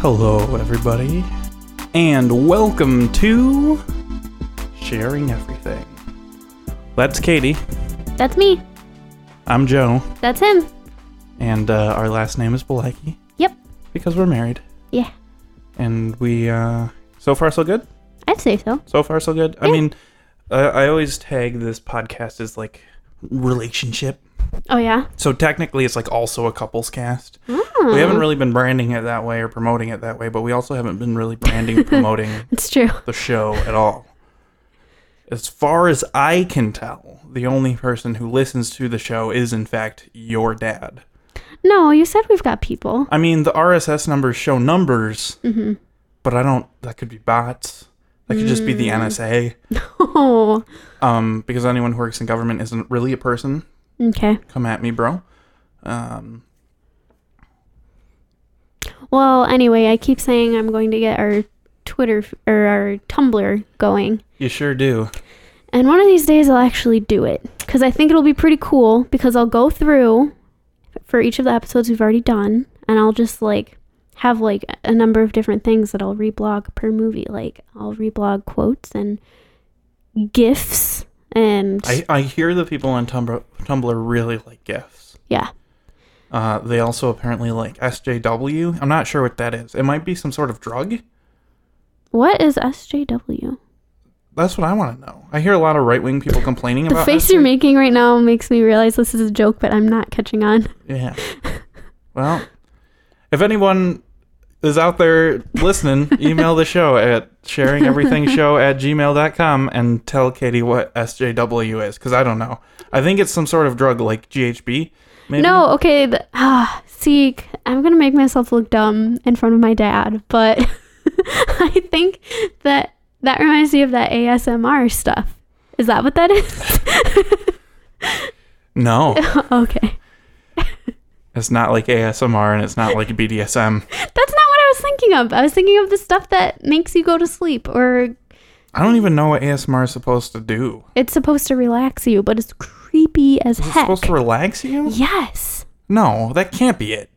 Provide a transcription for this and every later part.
Hello, everybody, and welcome to Sharing Everything. That's Katie. That's me. I'm Joe, That's him. and uh, our last name is Balaki Yep. because we're married. Yeah. And we, uh, so far so good. I'd say so. So far so good. I mean, uh, I always tag this podcast as like relationship. Oh yeah. So technically, it's like also a couples cast. Oh, We haven't really been branding it that way or promoting it that way, but we also haven't been really branding promoting It's true. the show at all. As far as I can tell, the only person who listens to the show is, in fact, your dad. No, you said we've got people. I mean, the RSS numbers show numbers, Mm-hmm. but I don't. That could be bots. That could just be the Mm. NSA. Oh. Um, because anyone who works in government isn't really a person. Okay. Come at me, bro. Um, Well, anyway, I keep saying I'm going to get our Twitter f- or our Tumblr going. you sure do. And one of these days I'll actually do it cuz I think it'll be pretty cool because I'll go through for each of the episodes we've already done and I'll just like have like a number of different things that I'll reblog per movie. Like I'll reblog quotes and gifs and I, I hear the people on Tumblr, Tumblr really like GIFs. yeah. Uh, they also apparently like SJW. I'm not sure what that is. It might be some sort of drug. What is SJW? That's what I want to know. I hear a lot of right wing people complaining The about The face SJ you're making right now makes me realize this is a joke, but I'm not catching on. Yeah. Well, if anyone is out there listening, email the show at sharingeverythingshow at gmail.com and tell Katie what SJW is, because I don't know. I think it's some sort of drug like GHB. Maybe? No, okay. The, ah, see, I'm gonna make myself look dumb in front of my dad, but I think that that reminds me of that ASMR stuff. Is that what that is? No. okay, It's not like ASMR and it's not like BDSM. that's I was thinking of. I was thinking of the stuff that makes you go to sleep, or I don't even know what ASMR is supposed to do. it's supposed to relax you, but it's creepy as Is it heck. supposed to relax you? yes, No, that can't be it.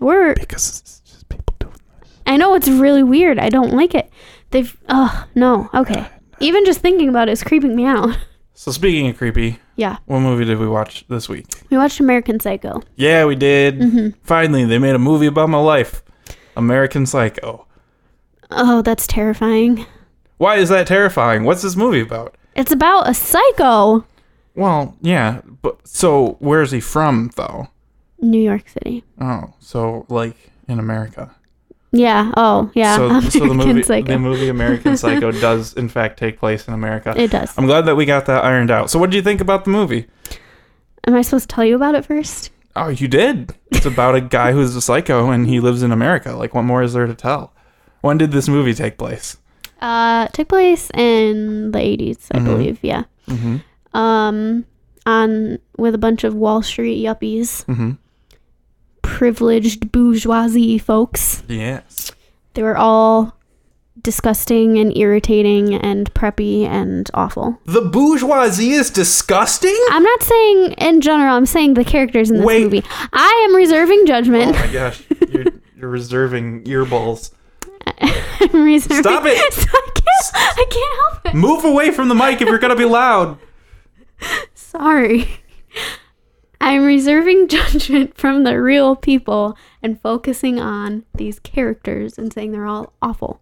we're Because it's just people doing this. I know it's really weird. I don't like it. They've oh no. Okay. Even just thinking about it is creeping me out. So speaking of creepy, Yeah. what movie did we watch this week? We watched American Psycho. Yeah, we did. Mm-hmm. Finally, they made a movie about my life. American Psycho. Oh. oh, that's terrifying. Why is that terrifying? What's this movie about? It's about a psycho. Well, yeah, but so where's he from though? New York City. Oh, so like in America. Yeah. Oh, yeah. So, so the movie, Psycho. the movie American Psycho does in fact take place in America. it does. I'm glad that we got that ironed out. So, what did you think about the movie? Am I supposed to tell you about it first? Oh, you did. It's about a guy who's a psycho and he lives in America. Like, what more is there to tell? When did this movie take place? Uh, took place in the 80s, I Mhm. believe. Yeah. Mm-hmm. Um, on with a bunch of Wall Street yuppies, Mm-hmm. privileged bourgeoisie folks. Yes. They were all disgusting and irritating and preppy and awful. The bourgeoisie is disgusting. I'm not saying in general, I'm saying the characters in this Wait. movie. I am reserving judgment. Oh my gosh, you're, you're reserving earballs. I'm reserving Stop it! I can't I can't help it. Move away from the mic if you're gonna be loud. Sorry. I'm reserving judgment from the real people and focusing on these characters and saying they're all awful.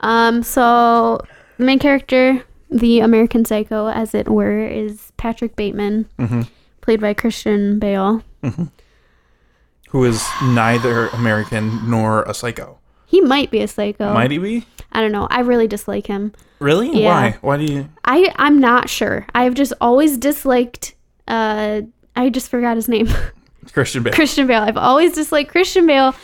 Um, so the main character, the American Psycho, as it were, is Patrick Bateman, Mm-hmm. played by Christian Bale. Who is neither American nor a psycho? He might be a psycho. Might he be? I don't know. I really dislike him. Really? Yeah. Why? Why do you? I I'm not sure. I've just always disliked. Uh, I just forgot his name. Christian Bale. Christian Bale. I've always disliked Christian Bale.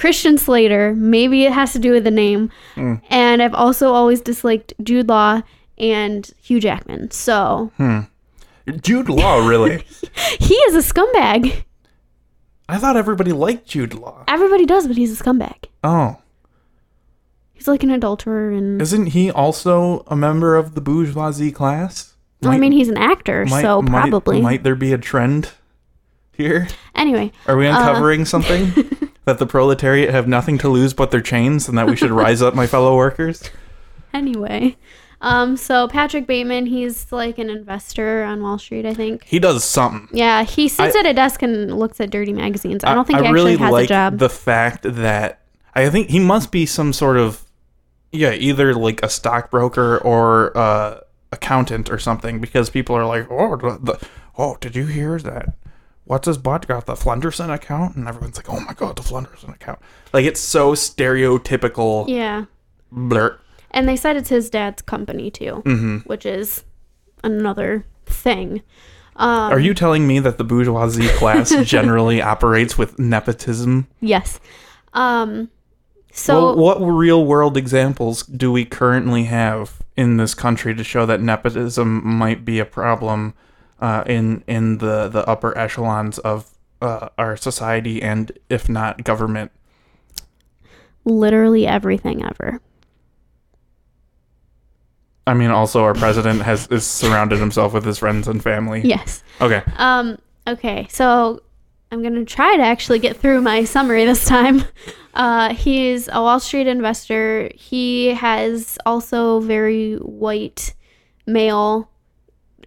Christian Slater. Maybe it has to do with the name. Mm. And I've also always disliked Jude Law and Hugh Jackman. So Hmm. Jude Law, really? he is a scumbag. I thought everybody liked Jude Law. Everybody does, but he's a scumbag. Oh, He's like an adulterer, and isn't he also a member of the bourgeoisie class? well, I mean, he's an actor, might- so probably. Might there be a trend here? Anyway, Are we Uh, uncovering something that the proletariat have nothing to lose but their chains and that we should rise up, my fellow workers? Anyway, um, so Patrick Bateman, he's like an investor on Wall Street, I think. He does something. Yeah, he sits I- at a desk and looks at dirty magazines. I don't think he I actually really has a job. the fact that I think he must be some sort of yeah, either like a stockbroker or uh, accountant or something because people are like, oh, the, oh, did you hear that? What's his butt got the Flenderson account? And everyone's like, oh my god, the Flenderson account. Like it's so stereotypical. yeah. Blurt. And they said it's his dad's company too, hmm which is another thing. Um, Are you telling me that the bourgeoisie class generally operates with nepotism? Yes. Um, so well, what real world examples do we currently have in this country to show that nepotism might be a problem uh, in in the the upper echelons of uh, our society and if not government? literally everything ever. I mean, also our president has is surrounded himself with his friends and family. Yes. Okay. Um, okay, so I'm gonna try to actually get through my summary this time. Uh, he's a Wall Street investor. He has also very white male,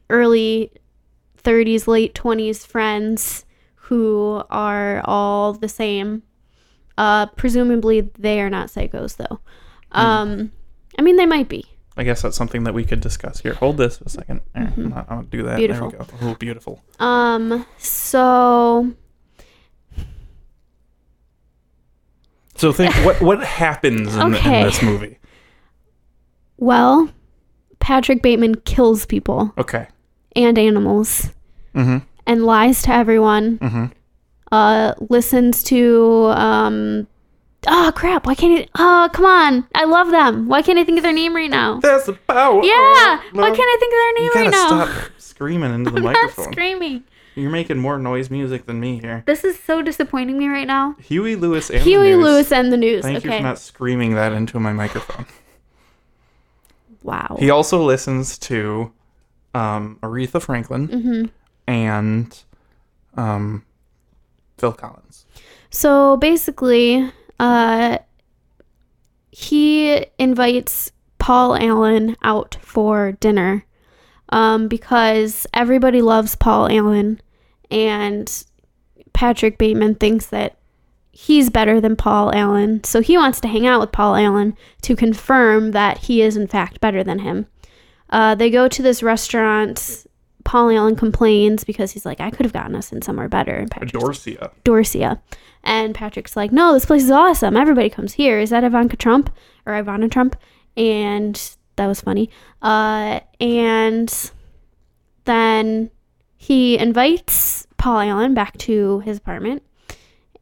early 30s, late 20s friends who are all the same. Uh, presumably they are not psychos though. Um, I mean they might be. I guess that's something that we could discuss here. Hold this for a second. Eh, I'll- I'll do that. Beautiful. There we go. Oh, beautiful. Um, so So think what what happens in, Okay. in this movie? well, Patrick Bateman kills people. Okay. And animals Mm-hmm. and lies to everyone. Mm-hmm. Uh, listens to um. Oh crap! Why can't I? Oh come on! I love them. Why can't I think of their name right now? That's the power. Yeah. Why can't I think of their You name gotta right now? stop screaming into the I'm not microphone. screaming. You're making more noise music than me here. This is so disappointing me right now. Huey Lewis and the Huey News. Lewis and the news. Thank you for not screaming that into my microphone. wow. He also listens to um, Aretha Franklin hmm and um, Phil Collins. So basically, uh, he invites Paul Allen out for dinner um, because everybody loves Paul Allen, and Patrick Bateman thinks that he's better than Paul Allen. So he wants to hang out with Paul Allen to confirm that he is, in fact, better than him. Uh, they go to this restaurant. Paul Allen complains because he's like, I could have gotten us in somewhere better. And Patrick's Dorsia. Dorsia. And Patrick's like, no, this place is awesome. Everybody comes here. Is that Ivanka Trump or Ivana Trump? And that was funny. Uh, and then he invites Paul Allen back to his apartment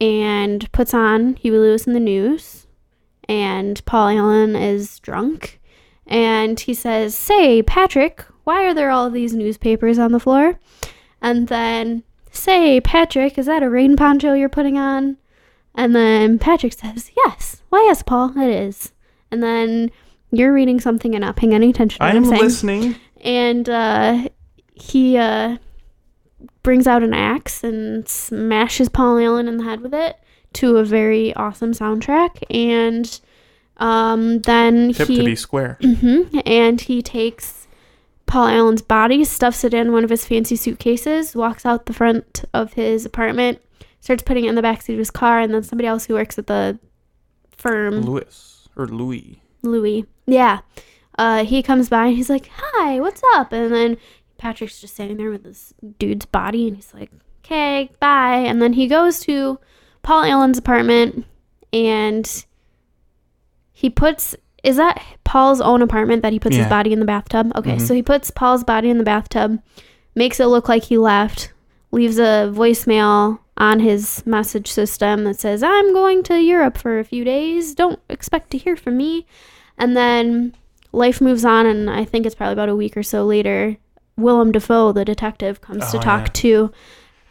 and puts on Huey Lewis in the news. And Paul Allen is drunk. And he says, Say, Patrick, why are there all these newspapers on the floor? And then Say, Patrick, is that a rain poncho you're putting on? And then Patrick says, Yes. Why, yes, Paul, it is. And then you're reading something and not paying any attention to what I I'm listening. And uh, he uh, brings out an axe and smashes Paul Allen in the head with it to a very awesome soundtrack. And um, then Tip he. to be square. hmm And he takes Paul Allen's body, stuffs it in one of his fancy suitcases, walks out the front of his apartment, starts putting it in the backseat of his car, and then somebody else who works at the firm, Louis or Louis. Louis, yeah, uh, he comes by and he's like, "Hi, what's up?" And then Patrick's just standing there with this dude's body, and he's like, "Okay, bye." And then he goes to Paul Allen's apartment, and he puts is that Paul's own apartment that he puts Yeah. his body in the bathtub? Okay, Mhm. so he puts Paul's body in the bathtub, makes it look like he left, leaves a voicemail on his message system that says, I'm going to Europe for a few days. Don't expect to hear from me. And then life moves on, and I think it's probably about a week or so later. Willem Dafoe, the detective, comes to Oh, talk yeah. to.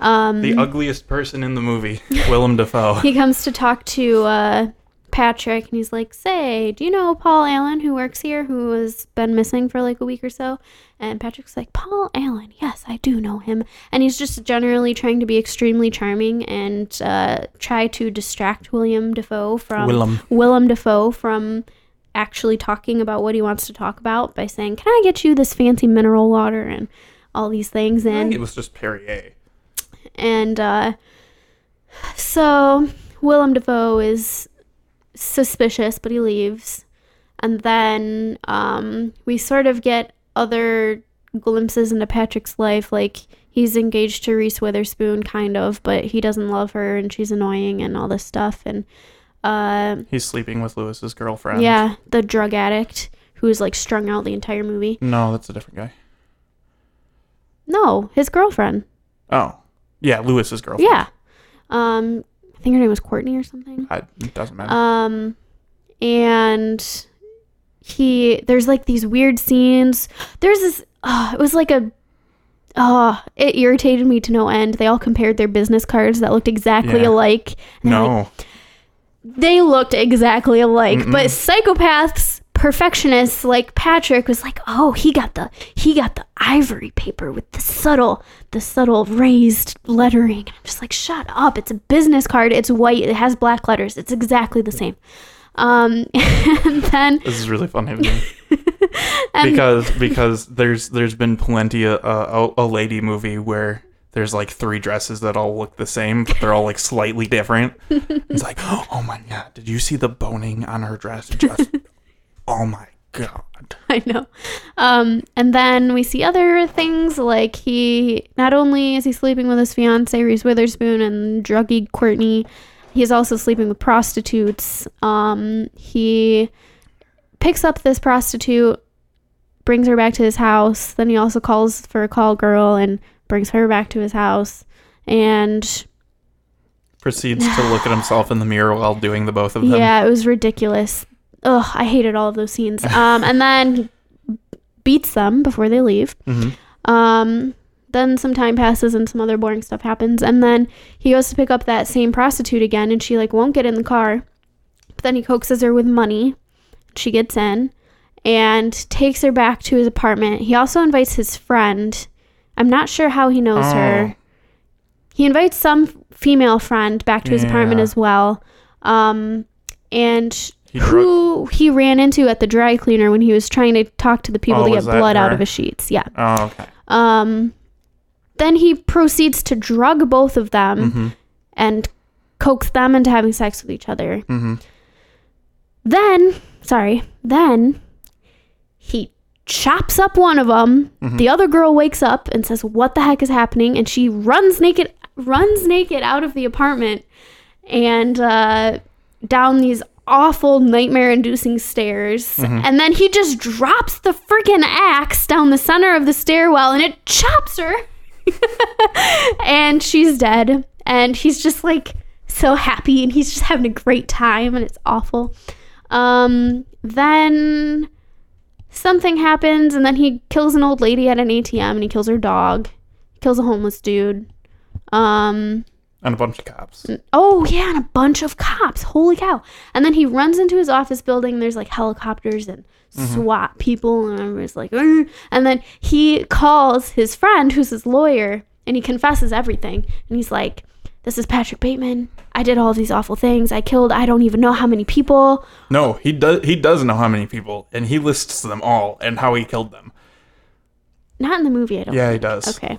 Um, The ugliest person in the movie, Willem Dafoe. he comes to talk to uh, Patrick and he's like, Say, do you know Paul Allen who works here who has been missing for like a week or so? And Patrick's like, Paul Allen, yes, I do know him. And he's just generally trying to be extremely charming and uh, try to distract William Dafoe from Willem. Willem Dafoe from actually talking about what he wants to talk about by saying, Can I get you this fancy mineral water and all these things? I think And it was just Perrier. and uh, so Willem Dafoe is suspicious, but he leaves. And then um, we sort of get other glimpses into Patrick's life. Like he's engaged to Reese Witherspoon, kind of, but he doesn't love her and she's annoying and all this stuff. And uh, He's sleeping with Lewis's girlfriend. yeah, the drug addict who's like strung out the entire movie. No, that's a different guy. No, his girlfriend. Oh. Yeah, Lewis's girlfriend. Yeah. Um, I think her name was Courtney or something. I, it doesn't matter. Um, and he there's like these weird scenes. There's this. Uh, it was like a. Oh, it irritated me to no end. They all compared their business cards that looked exactly Yeah. alike. They're like, no. they looked exactly alike, Mm-mm. but psychopaths, perfectionists like Patrick was like, "Oh, he got the he got the ivory paper with the subtle the subtle raised lettering." I'm just like, "Shut up. It's a business card. It's white. It has black letters. It's exactly the same." Um and then This is really funny to me. and because because there's there's been plenty of uh, a, a lady movie where there's like three dresses that all look the same but they're all like slightly different it's like oh my god did you see the boning on her dress just oh my god I know. Um, and then we see other things like he not only is he sleeping with his fiance Reese Witherspoon and druggy Courtney, he's also sleeping with prostitutes. Um, he picks up this prostitute, brings her back to his house. Then he also calls for a call girl and brings her back to his house. And proceeds to look at himself in the mirror while doing the both of them yeah, it was ridiculous. Ugh, I hated all of those scenes. Um, and then beats them before they leave. Mhm. Um, then some time passes and some other boring stuff happens, and then he goes to pick up that same prostitute again, and she like won't get in the car. But then he coaxes her with money. She gets in and takes her back to his apartment. He also invites his friend. I'm not sure how he knows Oh. her. He invites some female friend back to his apartment as well. Um, and He dro- who he ran into at the dry cleaner when he was trying to talk to the people Oh, to get blood out of his sheets. Yeah. oh okay Um, then he proceeds to drug both of them hmm and coax them into having sex with each other. hmm Then, sorry, then he chops up one of them. Mhm. The other girl wakes up and says, "What the heck is happening?" And she runs naked, runs naked out of the apartment and uh, down these awful nightmare-inducing stairs. Mhm. And then he just drops the freaking axe down the center of the stairwell, and it chops her. and she's dead. And he's just like so happy, and he's just having a great time, and it's awful. Um, then something happens, and then he kills an old lady at an ATM, and he kills her dog. Kills a homeless dude. Um, and a bunch of cops oh yeah, and a bunch of cops. Holy cow! And then he runs into his office building. There's like helicopters and SWAT people, and everybody's like, "Arr!" and then he calls his friend, who's his lawyer, and he confesses everything. And he's like, "This is Patrick Bateman. I did all these awful things. I killed. I don't even know how many people." no he does he does know how many people and he lists them all and how he killed them Not in the movie. I don't. yeah he does Okay.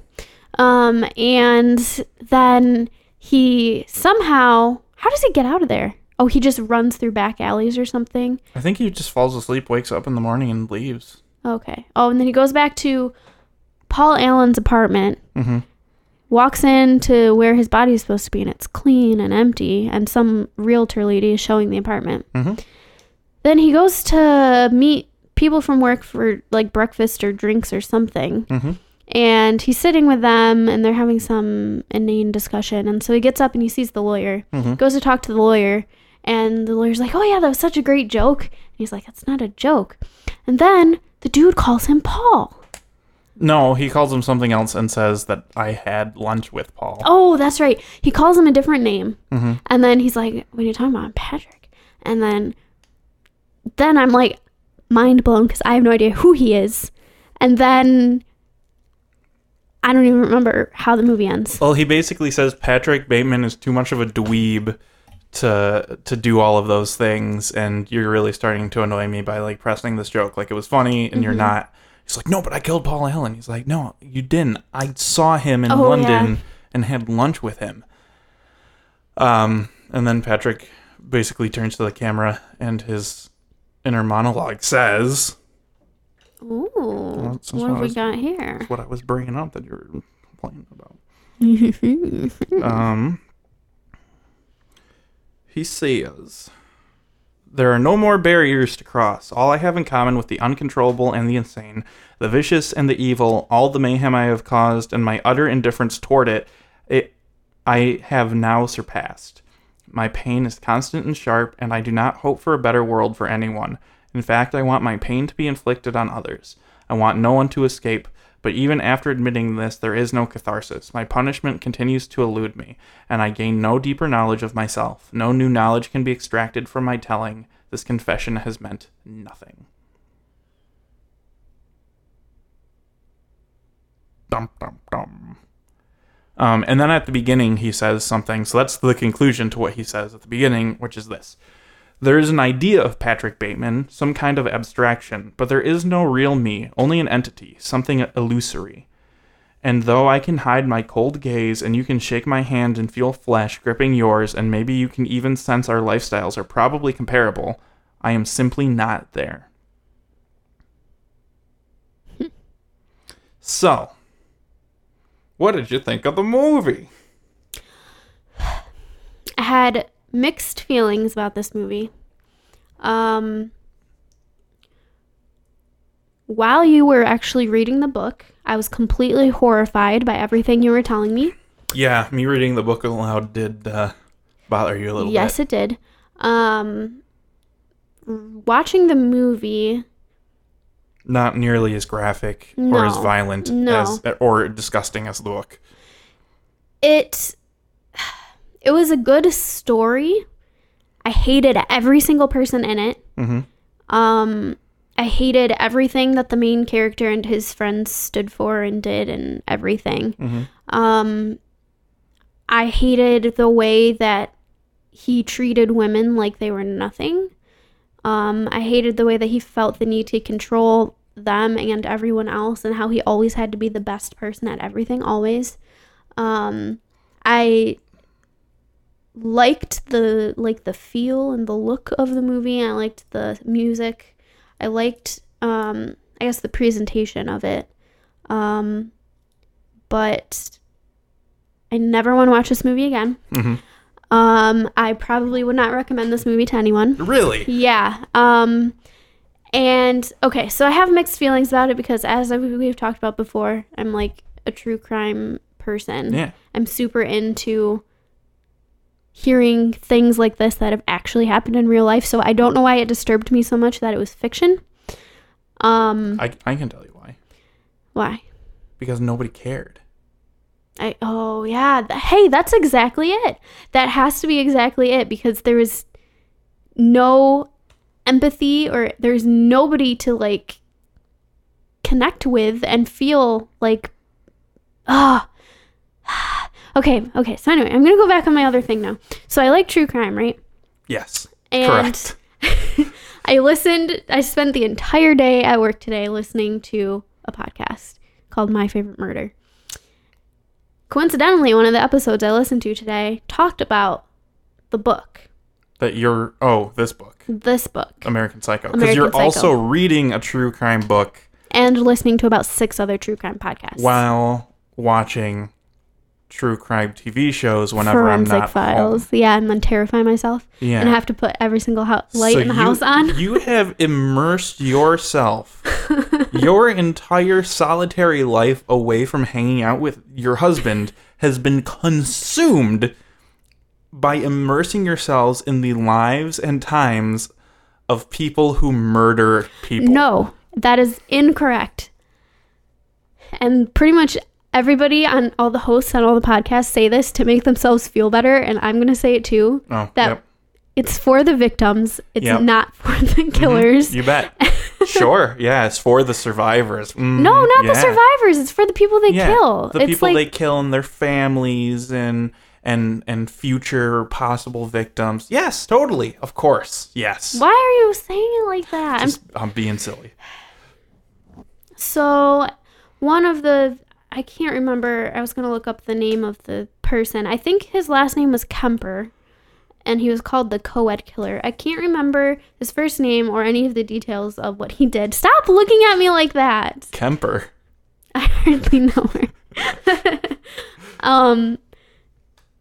Um, and then he somehow, how does he get out of there? Oh, he just runs through back alleys or something. i think he just falls asleep wakes up in the morning and leaves Okay. Oh, and then he goes back to Paul Allen's apartment, hmm walks into where his body is supposed to be, and it's clean and empty, and some realtor lady is showing the apartment. Mhm. Then he goes to meet people from work for like breakfast or drinks or something. hmm and he's sitting with them and they're having some inane discussion. And so he gets up and he sees the lawyer Mhm. goes to talk to the lawyer and the lawyer's like oh yeah that was such a great joke. And he's like that's not a joke. And then the dude calls him paul. No, he calls him something else and says that I had lunch with Paul. oh that's right. He calls him a different name. Hmm and then he's like what are you talking about I'm patrick? And then then I'm like mind blown because I have no idea who he is. And then I don't even remember how the movie ends. Well, he basically says Patrick Bateman is too much of a dweeb to to do all of those things, and you're really starting to annoy me by like pressing this joke like it was funny, and you're Mm-hmm. not. He's like, no, but I killed Paul Allen. He's like, no, you didn't. I saw him in Oh, London yeah. and had lunch with him. Um, and then Patrick basically turns to the camera, and his inner monologue says, Ooh, that's what what have we was- got here? "What I was bringing up that you're complaining about." um, he says, There are no more barriers to cross. All I have in common with the uncontrollable and the insane, the vicious and the evil, all the mayhem I have caused, and my utter indifference toward it, it I have now surpassed. My pain is constant and sharp, and I do not hope for a better world for anyone. In fact, I want my pain to be inflicted on others. I want no one to escape, but even after admitting this, there is no catharsis. My punishment continues to elude me, and I gain no deeper knowledge of myself. No new knowledge can be extracted from my telling. This confession has meant nothing. Dum dum dum. Um, and then at the beginning, he says something. So that's the conclusion to what he says at the beginning, which is this. There is an idea of Patrick Bateman, some kind of abstraction, but there is no real me, only an entity, something illusory. And though I can hide my cold gaze and you can shake my hand and feel flesh gripping yours, and maybe you can even sense our lifestyles are probably comparable, I am simply not there. so, what did you think of the movie? I had mixed feelings about this movie. Um, while you were actually reading the book, I was completely horrified by everything you were telling me. Yeah, me reading the book aloud did uh, bother you a little bit. yes, it did. Um, watching the movie. Not nearly as graphic or as violent no. as or disgusting as the book. it it was a good story. I hated every single person in it. Mhm. Um, I hated everything that the main character and his friends stood for and did and everything. Mhm. Um, I hated the way that he treated women like they were nothing. Um, I hated the way that he felt the need to control them and everyone else and how he always had to be the best person at everything, always. Um, I liked the like the feel and the look of the movie. I liked the music. I liked um I guess the presentation of it. Um but I never want to watch this movie again. Mhm. Um I probably would not recommend this movie to anyone. Really? Yeah. Um and okay, so I have mixed feelings about it because as we've talked about before, I'm like a true crime person. Yeah. I'm super into hearing things like this that have actually happened in real life. So I don't know why it disturbed me so much that it was fiction. Um, I, I can tell you why. why? Because nobody cared. I oh yeah. hey, that's exactly it. That has to be exactly it because there is no empathy or there's nobody to like connect with and feel like ah okay okay so anyway i'm gonna go back on my other thing now so i like true crime right Yes. and Correct. I listened, I spent the entire day at work today listening to a podcast called My Favorite Murder. Coincidentally, one of the episodes I listened to today talked about the book, That you're oh, this book. this book, American Psycho. Because you're Psycho. also reading a true crime book and listening to about six other true crime podcasts. while watching true crime TV shows whenever I'm Forensic not files. home. Yeah, and then terrify myself. Yeah. And have to put every single hou- light So in the you- house on. You have immersed yourself, your entire solitary life away from hanging out with your husband has been consumed by immersing yourselves in the lives and times of people who murder people. No, that is incorrect. And pretty much everybody on all the hosts on all the podcasts say this to make themselves feel better, and I'm gonna say it too. Oh, That yep. It's for the victims. It's Yep. not for the killers. You bet. sure. Yeah, it's for the survivors. Mhm, No, not the survivors. It's for the people they Yeah, kill. The it's people like they kill and their families and and and future possible victims. Yes, totally. Of course. Yes. why are you saying it like that? I'm Just, I'm being silly. So, one of the I can't remember. I was gonna look up the name of the person. I think his last name was Kemper, and he was called the co-ed killer. I can't remember his first name or any of the details of what he did. Stop looking at me like that. Kemper. I hardly know her. um,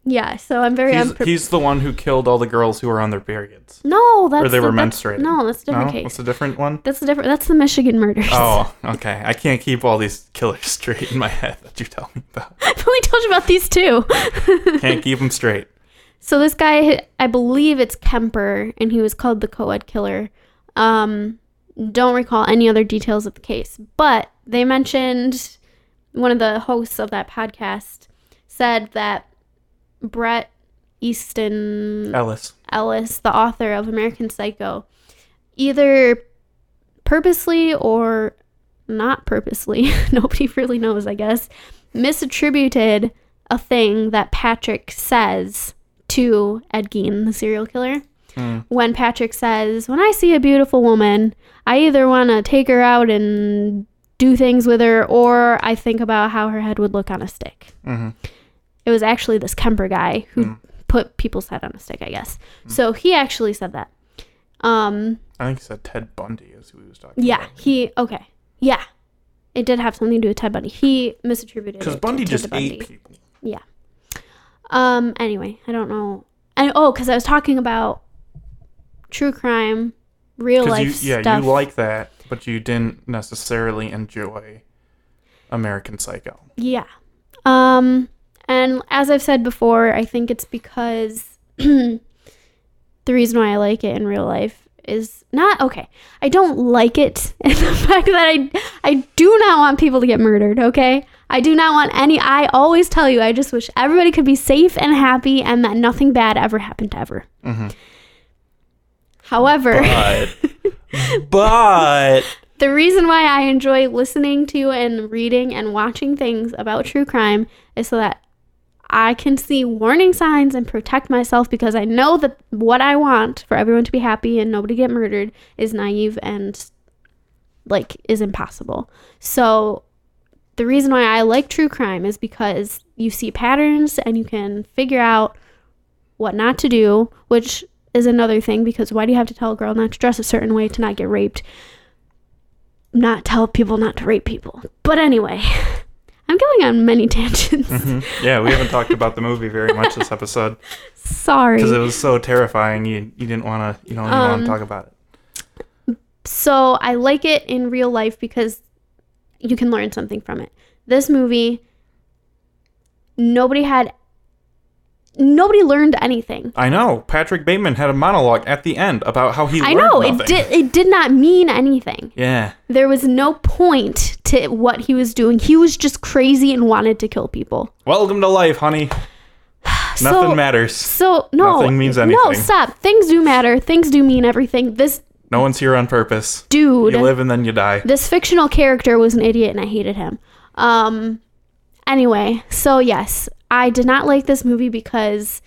yeah. So I'm very He's, unpre- he's the one who killed all the girls who were on their periods. no. That's Or they the- were that's- menstruating. No, that's a different No, case. what's a different one? That's the different. That's the Michigan murders. Oh, okay. I can't keep all these killers straight in my head that you tell me about. I've only told you about these two. Can't keep them straight. So this guy, I believe it's Kemper, and he was called the co-ed killer. Um, don't recall any other details of the case, but they mentioned one of the hosts of that podcast said that Bret Easton Ellis. Ellis, the author of American Psycho, either purposely or not purposely, nobody really knows, I guess, misattributed a thing that Patrick says to Ed Gein, the serial killer. Hmm. When Patrick says, When I see a beautiful woman, I either want to take her out and do things with her, or I think about how her head would look on a stick. hmm It was actually this Kemper guy who Hmm. put people's head on a stick, I guess. So he actually said that. Um, I think he said Ted Bundy is who he was talking yeah, about. he okay, yeah, it did have something to do with Ted Bundy. He misattributed Because Bundy just Bundy. ate people. Yeah. Um. Anyway, I don't know. And oh, because I was talking about true crime, real life you, yeah, stuff. you like that, but you didn't necessarily enjoy American Psycho. Yeah. Um, and as I've said before, I think it's because the reason why I like it in real life is not okay. I don't like it in the fact that I I do not want people to get murdered, okay? I do not want any I always tell you I just wish everybody could be safe and happy and that nothing bad ever happened ever. Mhm. However, But, but the reason why I enjoy listening to and reading and watching things about true crime is so that I can see warning signs and protect myself because I know that what I want for everyone to be happy and nobody get murdered is naive and like is impossible. So the reason why I like true crime is because you see patterns and you can figure out what not to do, which is another thing because why do you have to tell a girl not to dress a certain way to not get raped? Not tell people not to rape people. But anyway, I'm going on many tangents. Mhm. yeah, we haven't talked about the movie very much this episode Sorry. because it was so terrifying. You you didn't want to you know you want Um, to talk about it. So I like it in real life because you can learn something from it. This movie, nobody had, nobody learned anything. I know Patrick Bateman had a monologue at the end about how he learned. I know nothing. it did. It did not mean anything. Yeah, There was no point to what he was doing. He was just crazy and wanted to kill people. welcome to life, honey. So- Nothing matters. So no, Nothing means anything. No, stop. Things do matter. Things do mean everything. This No one's here on purpose. dude, You live and then you die. this fictional character was an idiot and I hated him. Um anyway, so yes, I did not like this movie because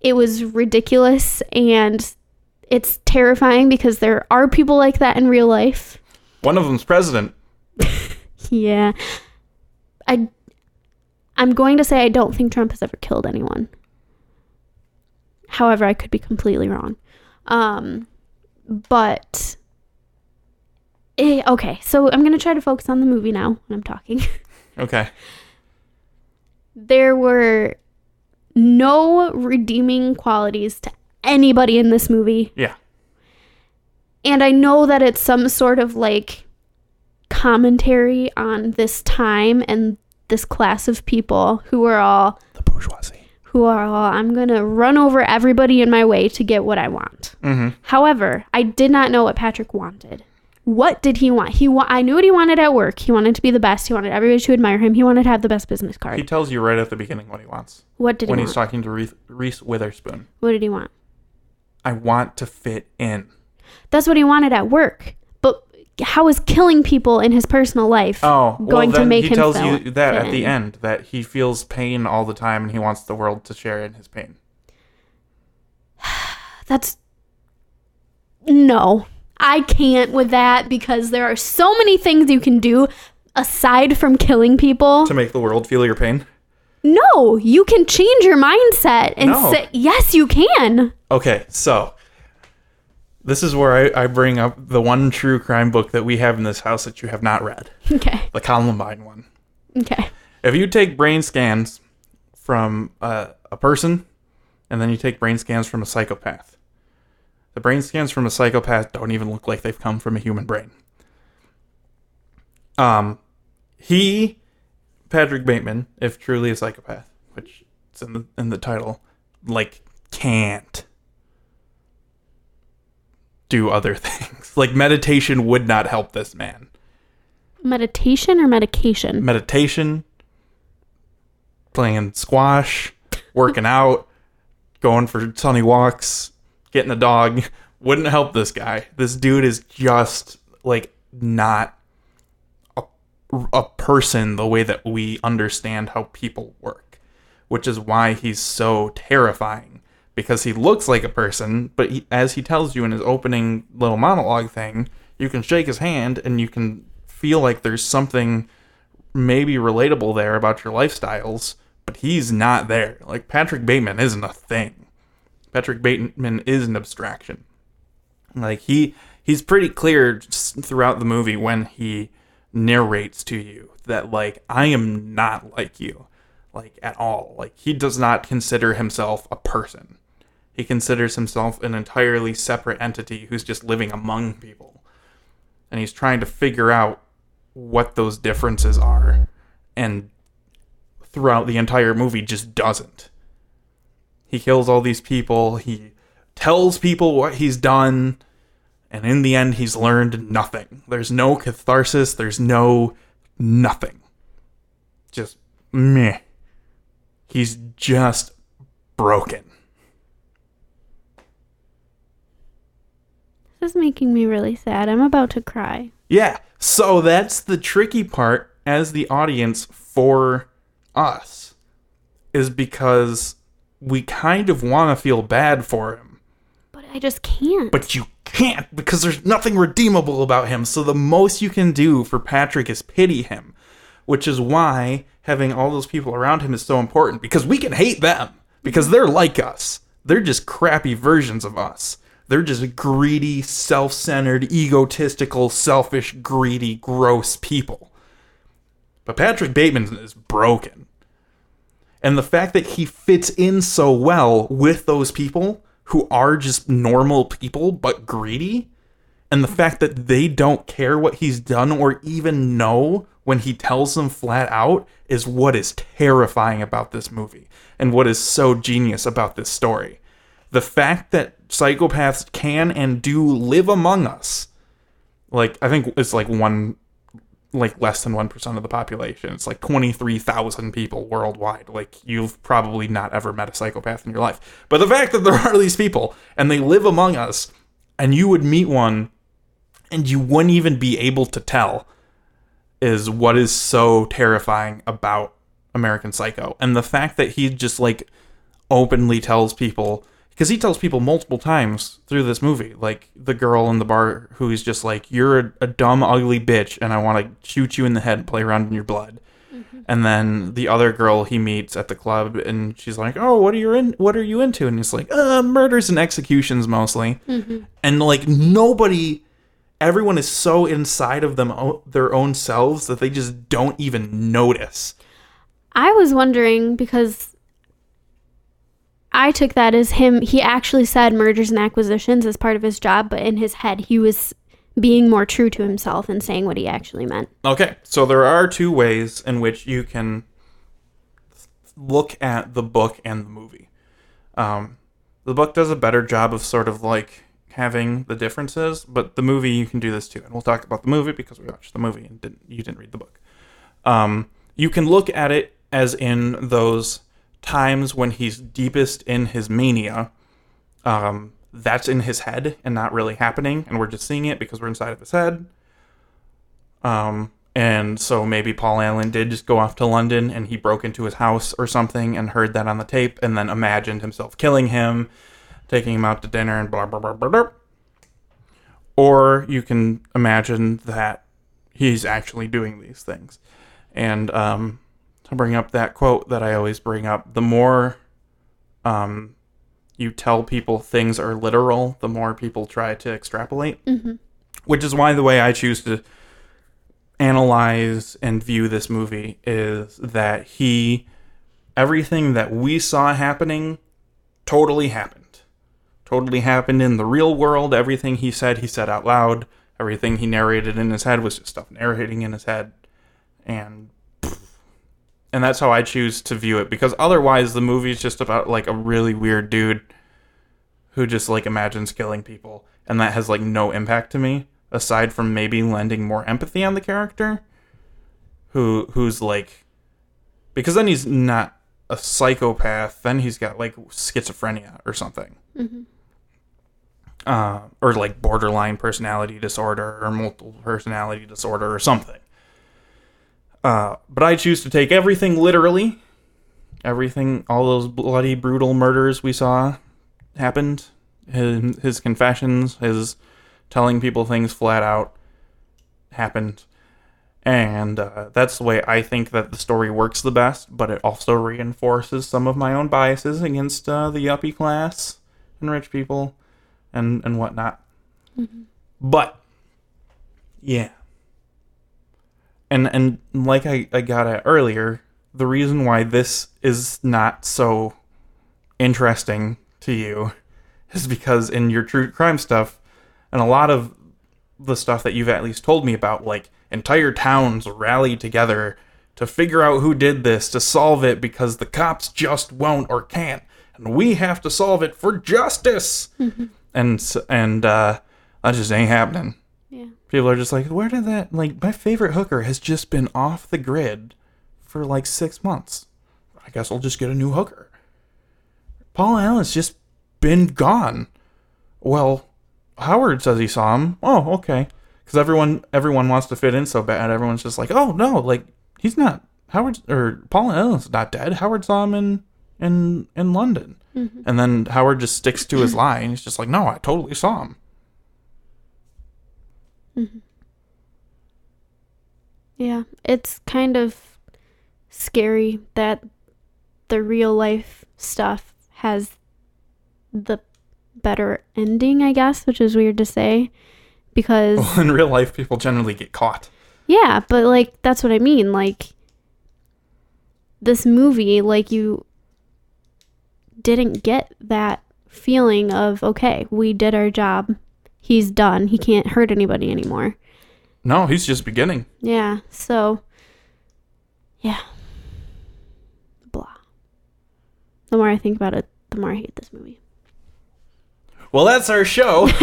it was ridiculous and it's terrifying because there are people like that in real life. One of them's president. Yeah. I I'm going to say I don't think Trump has ever killed anyone. However, I could be completely wrong. Um but eh, okay, so I'm going to try to focus on the movie now when I'm talking. Okay. There were no redeeming qualities to anybody in this movie. Yeah. And I know that it's some sort of like commentary on this time and this class of people who are all The bourgeoisie. who are all I'm going to run over everybody in my way to get what I want. Mm-hmm. However, I did not know what Patrick wanted. What did he want? He wa- I knew what he wanted at work. He wanted to be the best. He wanted everybody to admire him. He wanted to have the best business card. He tells you right at the beginning what he wants what did he want? when he he's want? talking to Reese, Reese Witherspoon. what did he want? I want to fit in. That's what he wanted at work. But how is killing people in his personal life Oh, well, going to then make he him tells feel- you that fit at the in? end that he feels pain all the time and he wants the world to share in his pain. That's no. I can't with that because there are so many things you can do aside from killing people. To make the world feel your pain. No, you can change your mindset and No. say, yes, you can. Okay, so this is where I, I bring up the one true crime book that we have in this house that you have not read Okay. the Columbine one. Okay. If you take brain scans from uh, a person and then you take brain scans from a psychopath, the brain scans from a psychopath don't even look like they've come from a human brain. Um, he, Patrick Bateman, if truly a psychopath, which is in the in the title, like can't do other things. Like meditation would not help this man. Meditation or medication? Meditation, playing squash, working out, going for sunny walks, getting a dog wouldn't help this guy. This dude is just like not a, a person the way that we understand how people work, which is why he's so terrifying because he looks like a person, but he, as he tells you in his opening little monologue thing, you can shake his hand and you can feel like there's something maybe relatable there about your lifestyles, but he's not there. Like Patrick Bateman isn't a thing. Patrick Bateman is an abstraction. Like he he's pretty clear throughout the movie when he narrates to you that like I am not like you like at all. Like he does not consider himself a person. He considers himself an entirely separate entity who's just living among people. And he's trying to figure out what those differences are and throughout the entire movie just doesn't. He kills all these people, he tells people what he's done, and in the end he's learned nothing. There's no catharsis, there's no nothing. Just meh. He's just broken. This is making me really sad. I'm about to cry. Yeah. So that's the tricky part as the audience for us is because we kind of want to feel bad for him, But I just can't. but you can't because there's nothing redeemable about him. So the most you can do for Patrick is pity him, which is why having all those people around him is so important because we can hate them because they're like us. They're just crappy versions of us. They're just greedy, self centered, egotistical, selfish, greedy, gross people. But Patrick Bateman is broken. And the fact that he fits in so well with those people who are just normal people but greedy, and the fact that they don't care what he's done or even know when he tells them flat out is what is terrifying about this movie and what is so genius about this story. The fact that psychopaths can and do live among us, like, I think it's like one like less than 1% of the population. It's like 23,000 people worldwide. Like you've probably not ever met a psychopath in your life. But the fact that there are these people and they live among us and you would meet one and you wouldn't even be able to tell is what is so terrifying about American Psycho. And the fact that he just like openly tells people because he tells people multiple times through this movie, like the girl in the bar who is just like, "You're a, a dumb, ugly bitch, and I want to shoot you in the head and play around in your blood." And then the other girl he meets at the club, and she's like, "Oh, what are you in? What are you into?" And he's like, "Uh, murders and executions mostly." And like nobody, everyone is so inside of them their own selves that they just don't even notice. I was wondering because I took that as him. He actually said mergers and acquisitions as part of his job, but in his head, he was being more true to himself and saying what he actually meant. Okay, so there are two ways in which you can look at the book and the movie. Um, the book does a better job of sort of like having the differences, but the movie you can do this too, and we'll talk about the movie because we watched the movie and didn't you didn't read the book. Um, you can look at it as in those times when he's deepest in his mania, um, that's in his head and not really happening, and we're just seeing it because we're inside of his head. Um, and so maybe Paul Allen did just go off to London and he broke into his house or something and heard that on the tape and then imagined himself killing him, taking him out to dinner and blah blah blah blah. blah. Or you can imagine that he's actually doing these things. And um, to bring up that quote that I always bring up, the more um, you tell people things are literal, the more people try to extrapolate. Mhm. Which is why the way I choose to analyze and view this movie is that he, everything that we saw happening, totally happened. Totally happened in the real world. Everything he said, he said out loud. Everything he narrated in his head was just stuff narrating in his head. And and that's how I choose to view it because otherwise the movie's just about like a really weird dude who just like imagines killing people and that has like no impact to me aside from maybe lending more empathy on the character who who's like because then he's not a psychopath then he's got like schizophrenia or something Mhm. uh, or like borderline personality disorder or multiple personality disorder or something uh, but I choose to take everything literally. Everything, all those bloody, brutal murders we saw happened. His, his confessions, his telling people things flat out happened. And uh, that's the way I think that the story works the best, but it also reinforces some of my own biases against uh, the uppy class and rich people and, and whatnot. But, yeah and and like I, I got at earlier, the reason why this is not so interesting to you is because in your true crime stuff and a lot of the stuff that you've at least told me about, like entire towns rally together to figure out who did this, to solve it because the cops just won't or can't, and we have to solve it for justice. And and uh, that just ain't happening. People are just like, where did that? Like, my favorite hooker has just been off the grid for like six months. I guess I'll just get a new hooker. Paul Allen's just been gone. Well, Howard says he saw him. Oh, okay. Because everyone everyone wants to fit in so bad. Everyone's just like, oh no, like he's not Howard or Paul Allen's not dead. Howard saw him in in in London. Mm-hmm. And then Howard just sticks to his lie, and he's just like, no, I totally saw him. Mm-hmm. Yeah, it's kind of scary that the real life stuff has the better ending, I guess, which is weird to say because Well, in real life, people generally get caught. yeah, but like that's what I mean, like this movie like you didn't get that feeling of okay, we did our job. He's done. He can't hurt anybody anymore. No, he's just beginning. Yeah, so yeah. Blah. The more I think about it, the more I hate this movie. Well, that's our show.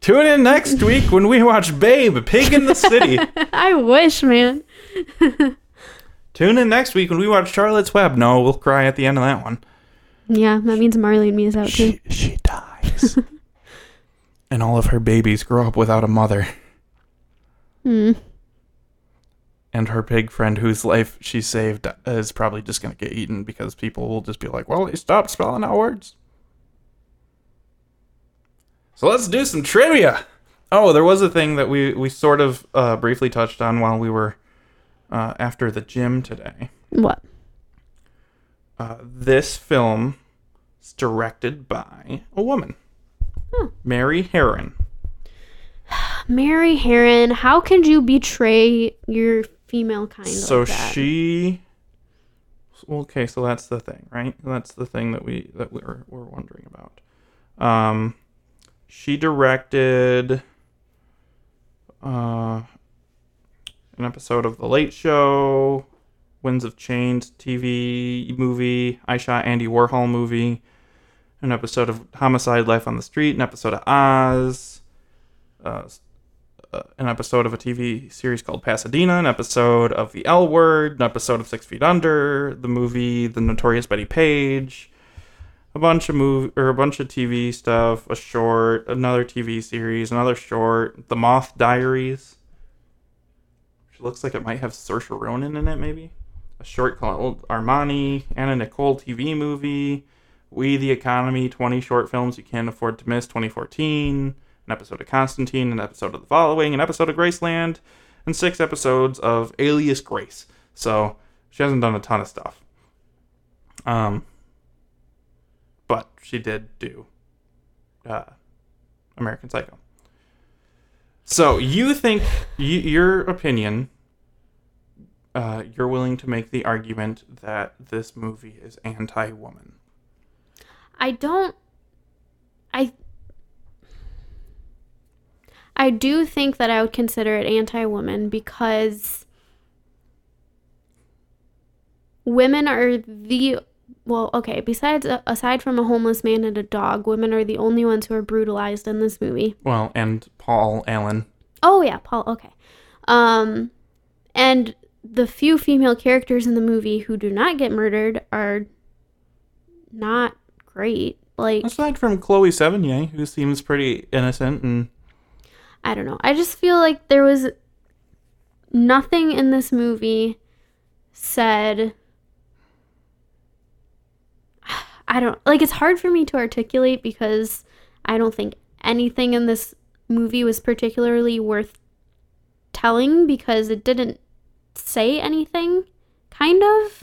Tune in next week when we watch Babe, Pig in the City. I wish, man. Tune in next week when we watch Charlotte's Web. No, we'll cry at the end of that one. Yeah, that means Marley and me is out too. She, she dies. and all of her babies grow up without a mother. Hmm. And her pig friend, whose life she saved, is probably just going to get eaten because people will just be like, well, they stopped spelling out words. So let's do some trivia. Oh, there was a thing that we, we sort of uh, briefly touched on while we were uh, after the gym today. What? Uh, this film is directed by a woman, Hmm. Mary Harron. Mary Harron, how can you betray your female kind so like that? she okay so that's the thing right that's the thing that we that we're, we're wondering about um she directed uh an episode of the late show winds of change tv movie i shot andy warhol movie an episode of homicide life on the street an episode of oz uh, uh, an episode of a TV series called Pasadena, an episode of The L Word, an episode of Six Feet Under, the movie The Notorious Bettie Page, a bunch of movie or a bunch of TV stuff, a short, another TV series, another short, The Moth Diaries. Which looks like it might have Saoirse Ronan in it, maybe. A short called Armani, Anna Nicole TV movie, We the Economy, 20 short films you can't afford to miss, 2014, an episode of Constantine, an episode of The Following, an episode of Graceland, and six episodes of Alias Grace. So she hasn't done a ton of stuff. Um, but she did do uh, American Psycho. So you think your opinion? Uh, you're willing to make the argument that this movie is anti-woman. I don't. I. I do think that I would consider it anti woman because women are the. Well, okay, besides, aside from a homeless man and a dog, women are the only ones who are brutalized in this movie. Well, and Paul Allen. Oh, yeah, Paul, okay. Um, and the few female characters in the movie who do not get murdered are not great. Like, Aside from Chloe Sevigny, who seems pretty innocent and I don't know. I just feel like there was nothing in this movie said. I don't like it's hard for me to articulate because I don't think anything in this movie was particularly worth telling because it didn't say anything, kind of.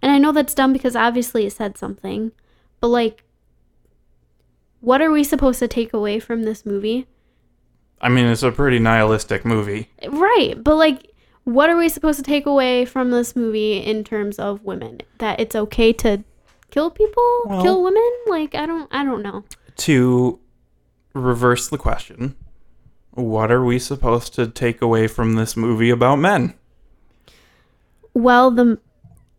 And I know that's dumb because obviously it said something, but like, what are we supposed to take away from this movie? I mean, it's a pretty nihilistic movie. Right, but like, what are we supposed to take away from this movie in terms of women? That it's okay to kill people, Well- kill women? Like, I don't, I don't know. To reverse the question, what are we supposed to take away from this movie about men? Well, the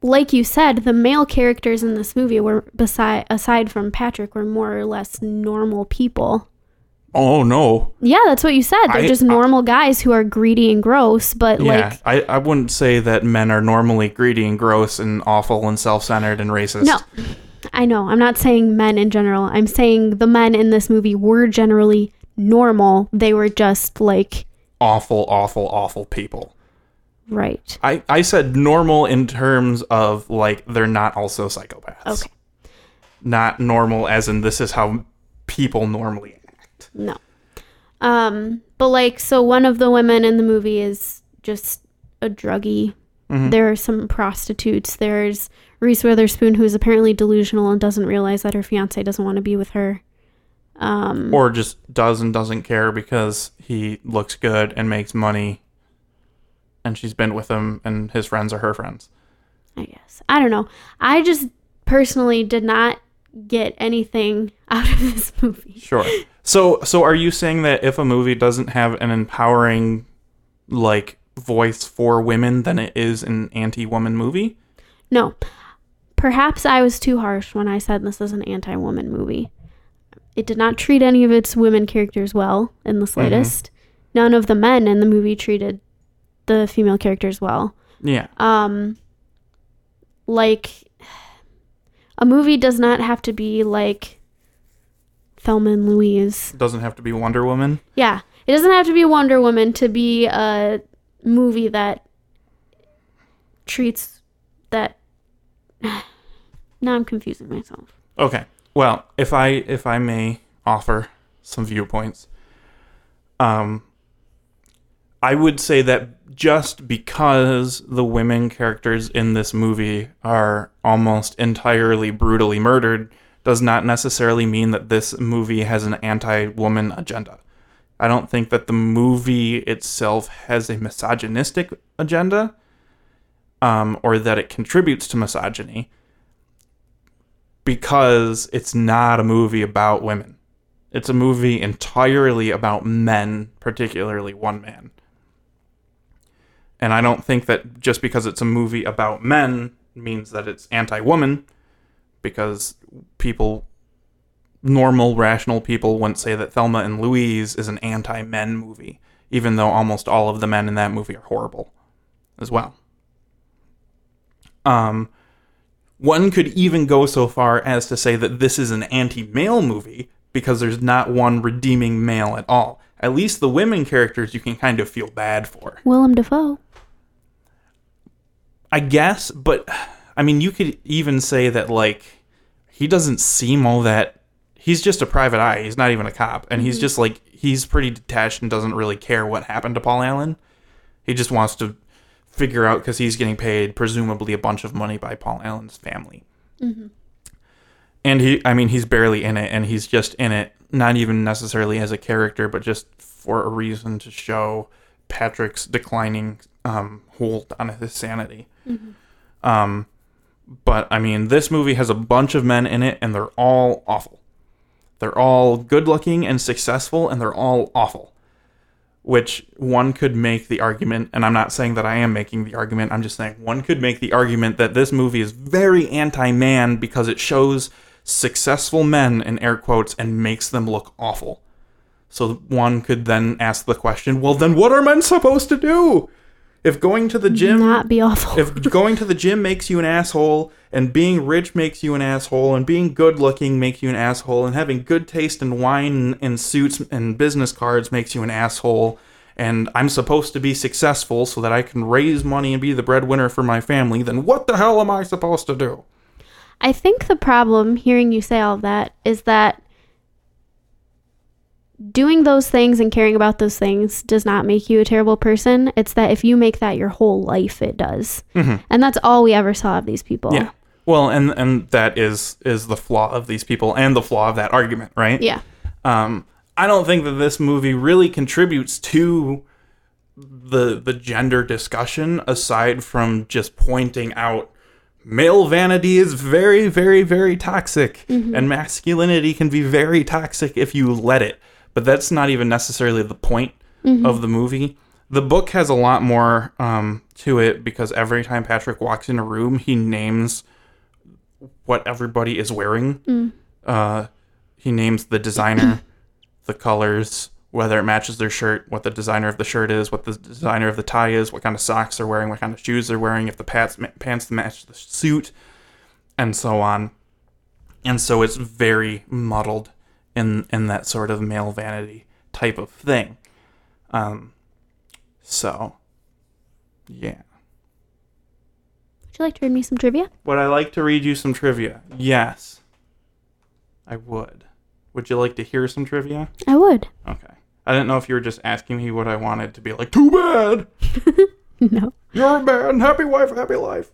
like you said, the male characters in this movie were beside aside from Patrick were more or less normal people. Oh no. Yeah, that's what you said. They're I- just normal guys who are greedy and gross, but Yeah, like I, I wouldn't say that men are normally greedy and gross and awful and self-centered and racist. no. I know. I'm not saying men in general. I'm saying the men in this movie were generally normal. They were just like Awful, awful, awful people. Right. I, I said normal in terms of like they're not also psychopaths. Okay. Not normal as in this is how people normally act. No. Um, but like, so one of the women in the movie is just a druggie. Mhm. There are some prostitutes. There's Reese Witherspoon, who's apparently delusional and doesn't realize that her fiance doesn't want to be with her. Um, Or just does and doesn't care because he looks good and makes money and she's been with him and his friends are her friends. I guess. I don't know. I just personally did not get anything out of this movie. Sure. So so are you saying that if a movie doesn't have an empowering like voice for women then it is an anti-woman movie? No. Perhaps I was too harsh when I said this is an anti woman movie. It did not treat any of its women characters well in the mm-hmm. slightest. None of the men in the movie treated the female characters well. Yeah. Um like a movie does not have to be like Thelma and Louise. Doesn't have to be Wonder Woman. Yeah. It doesn't have to be Wonder Woman to be a movie that treats that now I'm confusing myself. Okay. Well, if I if I may offer some viewpoints, um, I would say that just because the women characters in this movie are almost entirely brutally murdered does not necessarily mean that this movie has an anti-woman agenda. I don't think that the movie itself has a misogynistic agenda, um, or that it contributes to misogyny because it's not a movie about women. It's a movie entirely about men, particularly one man. And I don't think that just because it's a movie about men means that it's anti woman, because people, normal, rational people, wouldn't say that Thelma and Louise is an anti men movie, even though almost all of the men in that movie are horrible as well. Um, One could even go so far as to say that this is an anti male movie because there's not one redeeming male at all. At least the women characters you can kind of feel bad for. Willem Dafoe. I guess, but I mean, you could even say that, like, he doesn't seem all that. He's just a private eye. He's not even a cop. And he's mm-hmm. just like, he's pretty detached and doesn't really care what happened to Paul Allen. He just wants to figure out because he's getting paid, presumably, a bunch of money by Paul Allen's family. Mm-hmm. And he, I mean, he's barely in it, and he's just in it, not even necessarily as a character, but just for a reason to show Patrick's declining um, hold on his sanity. Um, but I mean, this movie has a bunch of men in it, and they're all awful. They're all good looking and successful, and they're all awful. Which one could make the argument, and I'm not saying that I am making the argument, I'm just saying one could make the argument that this movie is very anti man because it shows successful men in air quotes and makes them look awful. So one could then ask the question, well, then what are men supposed to do? If going to the gym Not be awful. if going to the gym makes you an asshole and being rich makes you an asshole and being good looking makes you an asshole and having good taste in wine and, and suits and business cards makes you an asshole and I'm supposed to be successful so that I can raise money and be the breadwinner for my family, then what the hell am I supposed to do? I think the problem, hearing you say all that, is that doing those things and caring about those things does not make you a terrible person. It's that if you make that your whole life, it does. And that's all we ever saw of these people. Mm-hmm. Yeah. Well, and and that is is the flaw of these people and the flaw of that argument, right? Yeah. Um, I don't think that this movie really contributes to the the gender discussion aside from just pointing out male vanity is very very very toxic and masculinity can be very toxic if you let it but that's not even necessarily the point of the movie. The book has a lot more um, to it because every time patrick walks in a room he names what everybody is wearing. Uh, he names the designer the colors, whether it matches their shirt, what the designer of the shirt is, what the designer of the tie is, what kind of socks they're wearing, what kind of shoes they're wearing, if the pants pants match the suit, and so on. And so it's very muddled in in that sort of male vanity type of thing. Um, so yeah. Would you like to read me some trivia? Would I like to read you some trivia? Yes. I would. Would you like to hear some trivia? I would. Okay. I didn't know if you were just asking me what I wanted to be like, too bad. No. You're a man. Happy wife, happy life.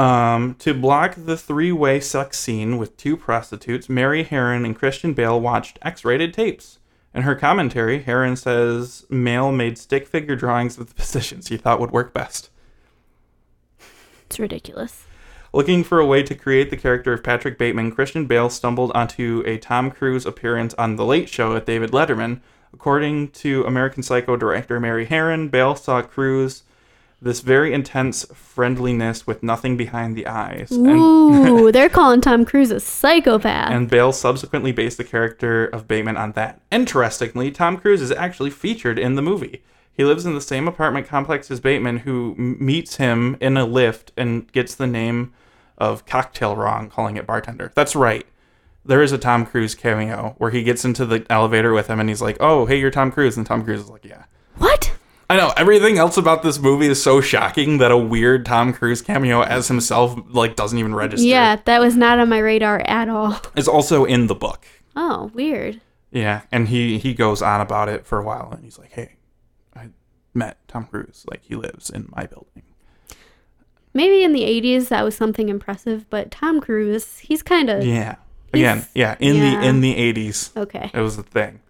Um, to block the three way sex scene with two prostitutes, Mary Harron and Christian Bale watched X rated tapes. In her commentary, Harron says Bale made stick figure drawings of the positions he thought would work best. It's ridiculous. Looking for a way to create the character of Patrick Bateman, Christian Bale stumbled onto a Tom Cruise appearance on The Late Show with David Letterman. According to American Psycho director Mary Harron, Bale saw Cruise this very intense friendliness with nothing behind the eyes. And, Ooh, they're calling Tom Cruise a psychopath. and Bale subsequently based the character of Bateman on that. Interestingly, Tom Cruise is actually featured in the movie. He lives in the same apartment complex as Bateman, who meets him in a lift and gets the name of Cocktail wrong, calling it bartender. That's right. There is a Tom Cruise cameo where he gets into the elevator with him and he's like, "Oh, hey, you're Tom Cruise," and Tom Cruise is like, "Yeah." I know everything else about this movie is so shocking that a weird Tom Cruise cameo as himself like doesn't even register. Yeah, that was not on my radar at all. it's also in the book. Oh, weird. Yeah, and he he goes on about it for a while, and he's like, "Hey, I met Tom Cruise. Like he lives in my building." Maybe in the 80s that was something impressive, but Tom Cruise, he's kind of. Yeah. Again, yeah, in yeah. the in the eighties, Okay. it was a thing.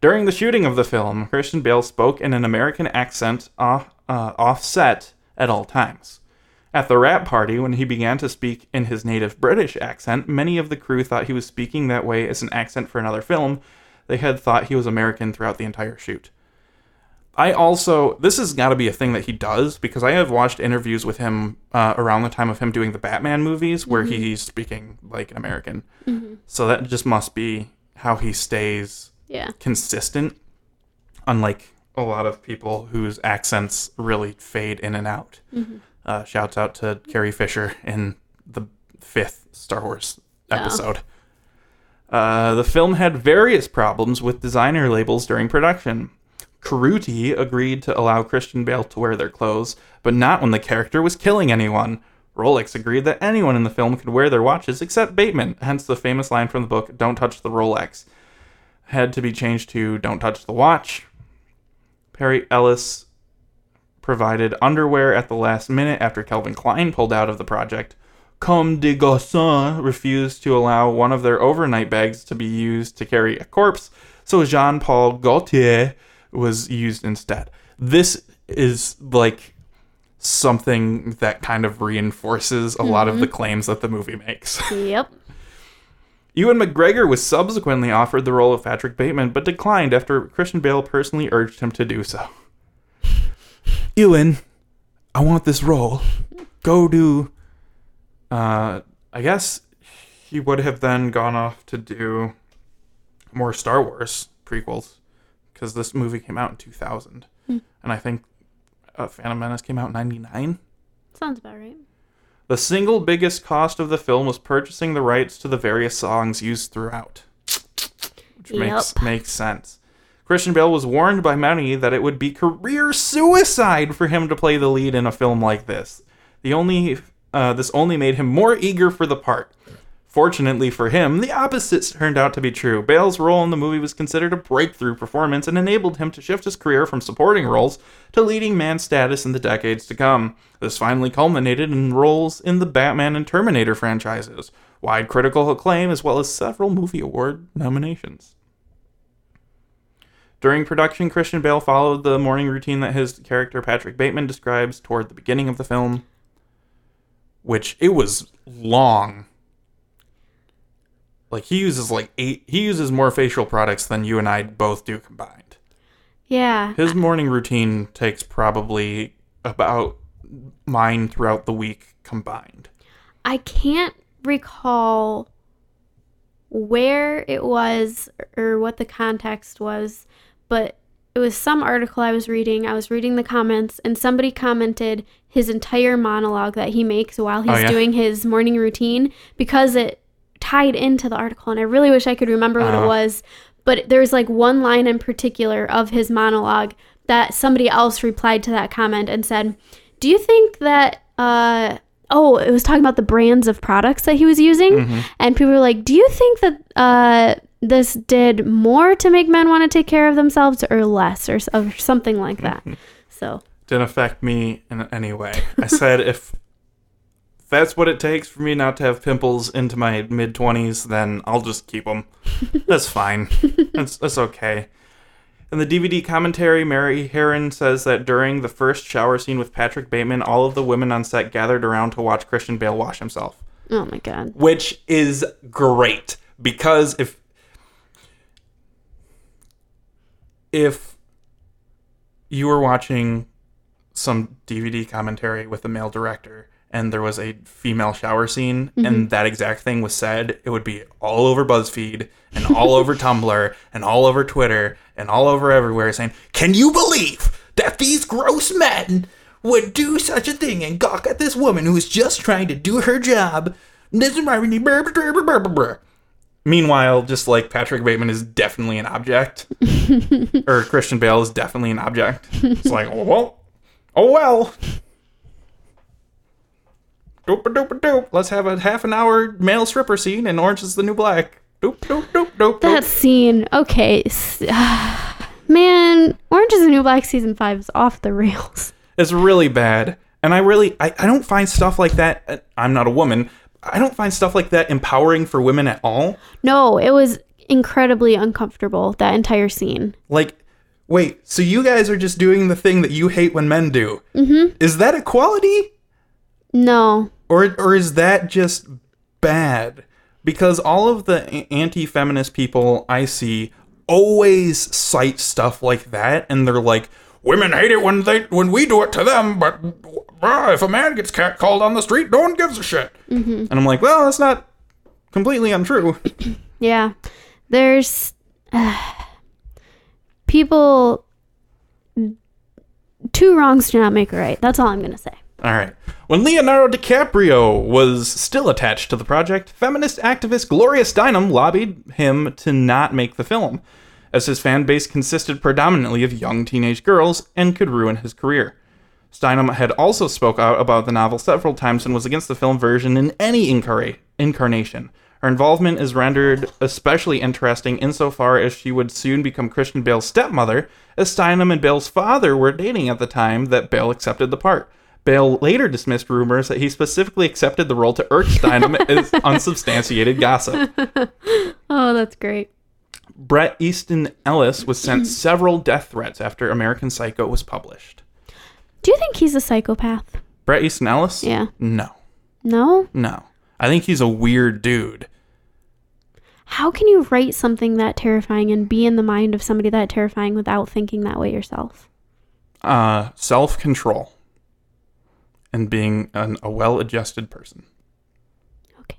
During the shooting of the film, Christian Bale spoke in an American accent off, uh, offset at all times. At the wrap party, when he began to speak in his native British accent, many of the crew thought he was speaking that way as an accent for another film. They had thought he was American throughout the entire shoot. I also, this has got to be a thing that he does because I have watched interviews with him uh, around the time of him doing the Batman movies where he's speaking like an American. So that just must be how he stays Yeah. consistent, unlike a lot of people whose accents really fade in and out. Uh, shouts out to Carrie Fisher in the fifth Star Wars episode. Uh, the film had various problems with designer labels during production. Cerruti agreed to allow Christian Bale to wear their clothes, but not when the character was killing anyone. Rolex agreed that anyone in the film could wear their watches except Bateman, hence the famous line from the book, Don't touch the Rolex. Had to be changed to Don't touch the watch. Perry Ellis provided underwear at the last minute after Calvin Klein pulled out of the project. Comme des Garçons refused to allow one of their overnight bags to be used to carry a corpse, so Jean Paul Gaultier was used instead. This is like something that kind of reinforces a lot of the mm-hmm. claims that the movie makes. Yep. Ewan McGregor was subsequently offered the role of Patrick Bateman, but declined after Christian Bale personally urged him to do so. Ewan, I want this role. Go do. Uh, I guess he would have then gone off to do more Star Wars prequels because this movie came out in 2000. And I think uh, Phantom Menace came out in 99. Sounds about right. The single biggest cost of the film was purchasing the rights to the various songs used throughout. Which makes makes sense. Christian Bale was warned by many that it would be career suicide for him to play the lead in a film like this. The only uh, this only made him more eager for the part. Fortunately for him, the opposite turned out to be true. Bale's role in the movie was considered a breakthrough performance and enabled him to shift his career from supporting roles to leading man status in the decades to come. This finally culminated in roles in the Batman and Terminator franchises, wide critical acclaim, as well as several movie award nominations. During production, Christian Bale followed the morning routine that his character Patrick Bateman describes toward the beginning of the film, which it was long. Like he uses like eight he uses more facial products than you and I both do combined. Yeah. His morning routine takes probably about mine throughout the week combined. I can't recall where it was or what the context was, but it was some article I was reading. I was reading the comments, and somebody commented his entire monologue that he makes while he's Oh, yeah? doing his morning routine because it tied into the article. And I really wish I could remember what Uh-huh. it was, but there's like one line in particular of his monologue that somebody else replied to that comment and said, Do you think that, uh, oh, it was talking about the brands of products that he was using. Mm-hmm. And people were like, Do you think that uh, this did more to make men want to take care of themselves or less or, or something like that? So, Didn't affect me in any way. I said if that's what it takes for me not to have pimples into my mid 20s, then I'll just keep them. That's fine. That's, that's okay. In the DVD commentary, Mary Harron says that during the first shower scene with Patrick Bateman, all of the women on set gathered around to watch Christian Bale wash himself. oh my God. which is great because if if you were watching some DVD commentary with a male director and there was a female shower scene and mm-hmm. that exact thing was said, it would be all over BuzzFeed and all over Tumblr and all over Twitter and all over everywhere saying, "Can you believe that these gross men would do such a thing and gawk at this woman who is just trying to do her job?" This is my blah, blah, blah, blah, blah, blah." Meanwhile, just like Patrick Bateman is definitely an object, or Christian Bale is definitely an object. It's like, oh well, oh well. Doop doop doop. Let's have a half an hour male stripper scene in Orange is the New Black. Doop doop doop doop. That doop. scene, okay. Man, Orange is the New Black season five is off the rails. It's really bad, and I really I, I don't find stuff like that. uh, I'm not a woman. I don't find stuff like that empowering for women at all. No, it was incredibly uncomfortable, that entire scene. Like, wait, so you guys are just doing the thing that you hate when men do? Mm-hmm. Is that equality? No. Or or is that just bad? Because all of the anti-feminist people I see always cite stuff like that, and they're like, "Women hate it when they when we do it to them, but uh, if a man gets catcalled on the street, no one gives a shit." And I'm like, "Well, that's not completely untrue." Yeah. There's people two wrongs do not make a right. That's all I'm going to say. All right. When Leonardo DiCaprio was still attached to the project, feminist activist Gloria Steinem lobbied him to not make the film, as his fan base consisted predominantly of young teenage girls and could ruin his career. Steinem had also spoke out about the novel several times and was against the film version in any incarnation. Her involvement is rendered especially interesting insofar as she would soon become Christian Bale's stepmother, as Steinem and Bale's father were dating at the time that Bale accepted the part. Bale later dismissed rumors that he specifically accepted the role to irk Steinem as unsubstantiated gossip. Oh, that's great. Bret Easton Ellis was sent several death threats after American Psycho was published. Do you think he's a psychopath? Bret Easton Ellis? Yeah. No, No? no. I think he's a weird dude. How can you write something that terrifying and be in the mind of somebody that terrifying without thinking that way yourself? Uh, self control and being an, a well adjusted person. Okay.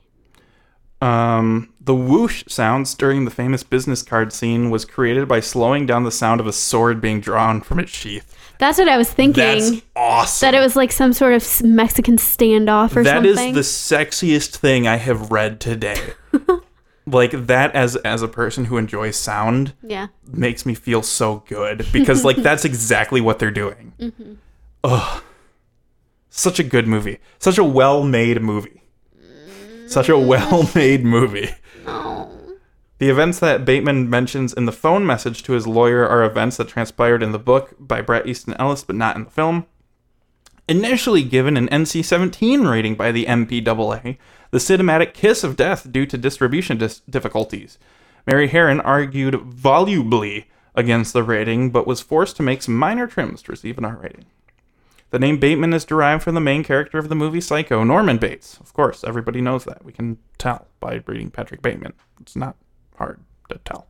Um, the whoosh sounds during the famous business card scene was created by slowing down the sound of a sword being drawn from its sheath. That's what I was thinking. That's awesome. that it was like some sort of Mexican standoff or That something. That is the sexiest thing I have read today. like that as as a person who enjoys sound yeah. makes me feel so good because like that's exactly what they're doing. Ugh. Such a good movie. Such a well-made movie. Such a mm. well-made movie. Oh. The events that Bateman mentions in the phone message to his lawyer are events that transpired in the book by Bret Easton Ellis, but not in the film. Initially given an NC 17 rating by the MPAA, the cinematic kiss of death due to distribution dis- difficulties. Mary Harron argued volubly against the rating, but was forced to make some minor trims to receive an R rating. The name Bateman is derived from the main character of the movie Psycho, Norman Bates. Of course, everybody knows that. We can tell by reading Patrick Bateman. It's not hard to tell.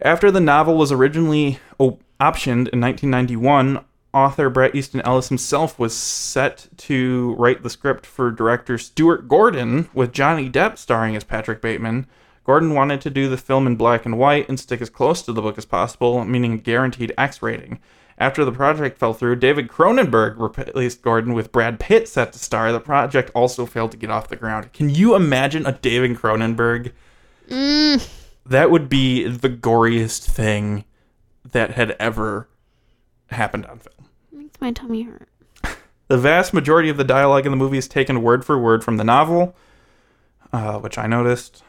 After the novel was originally optioned in 1991, author Bret Easton Ellis himself was set to write the script for director Stuart Gordon, with Johnny Depp starring as Patrick Bateman. Gordon wanted to do the film in black and white and stick as close to the book as possible, meaning a guaranteed X rating. After the project fell through, David Cronenberg replaced Gordon with Brad Pitt set to star. The project also failed to get off the ground. Can you imagine a David Cronenberg? That would be the goriest thing that had ever happened on film. Makes my tummy hurt. The vast majority of the dialogue in the movie is taken word for word from the novel, uh, which I noticed.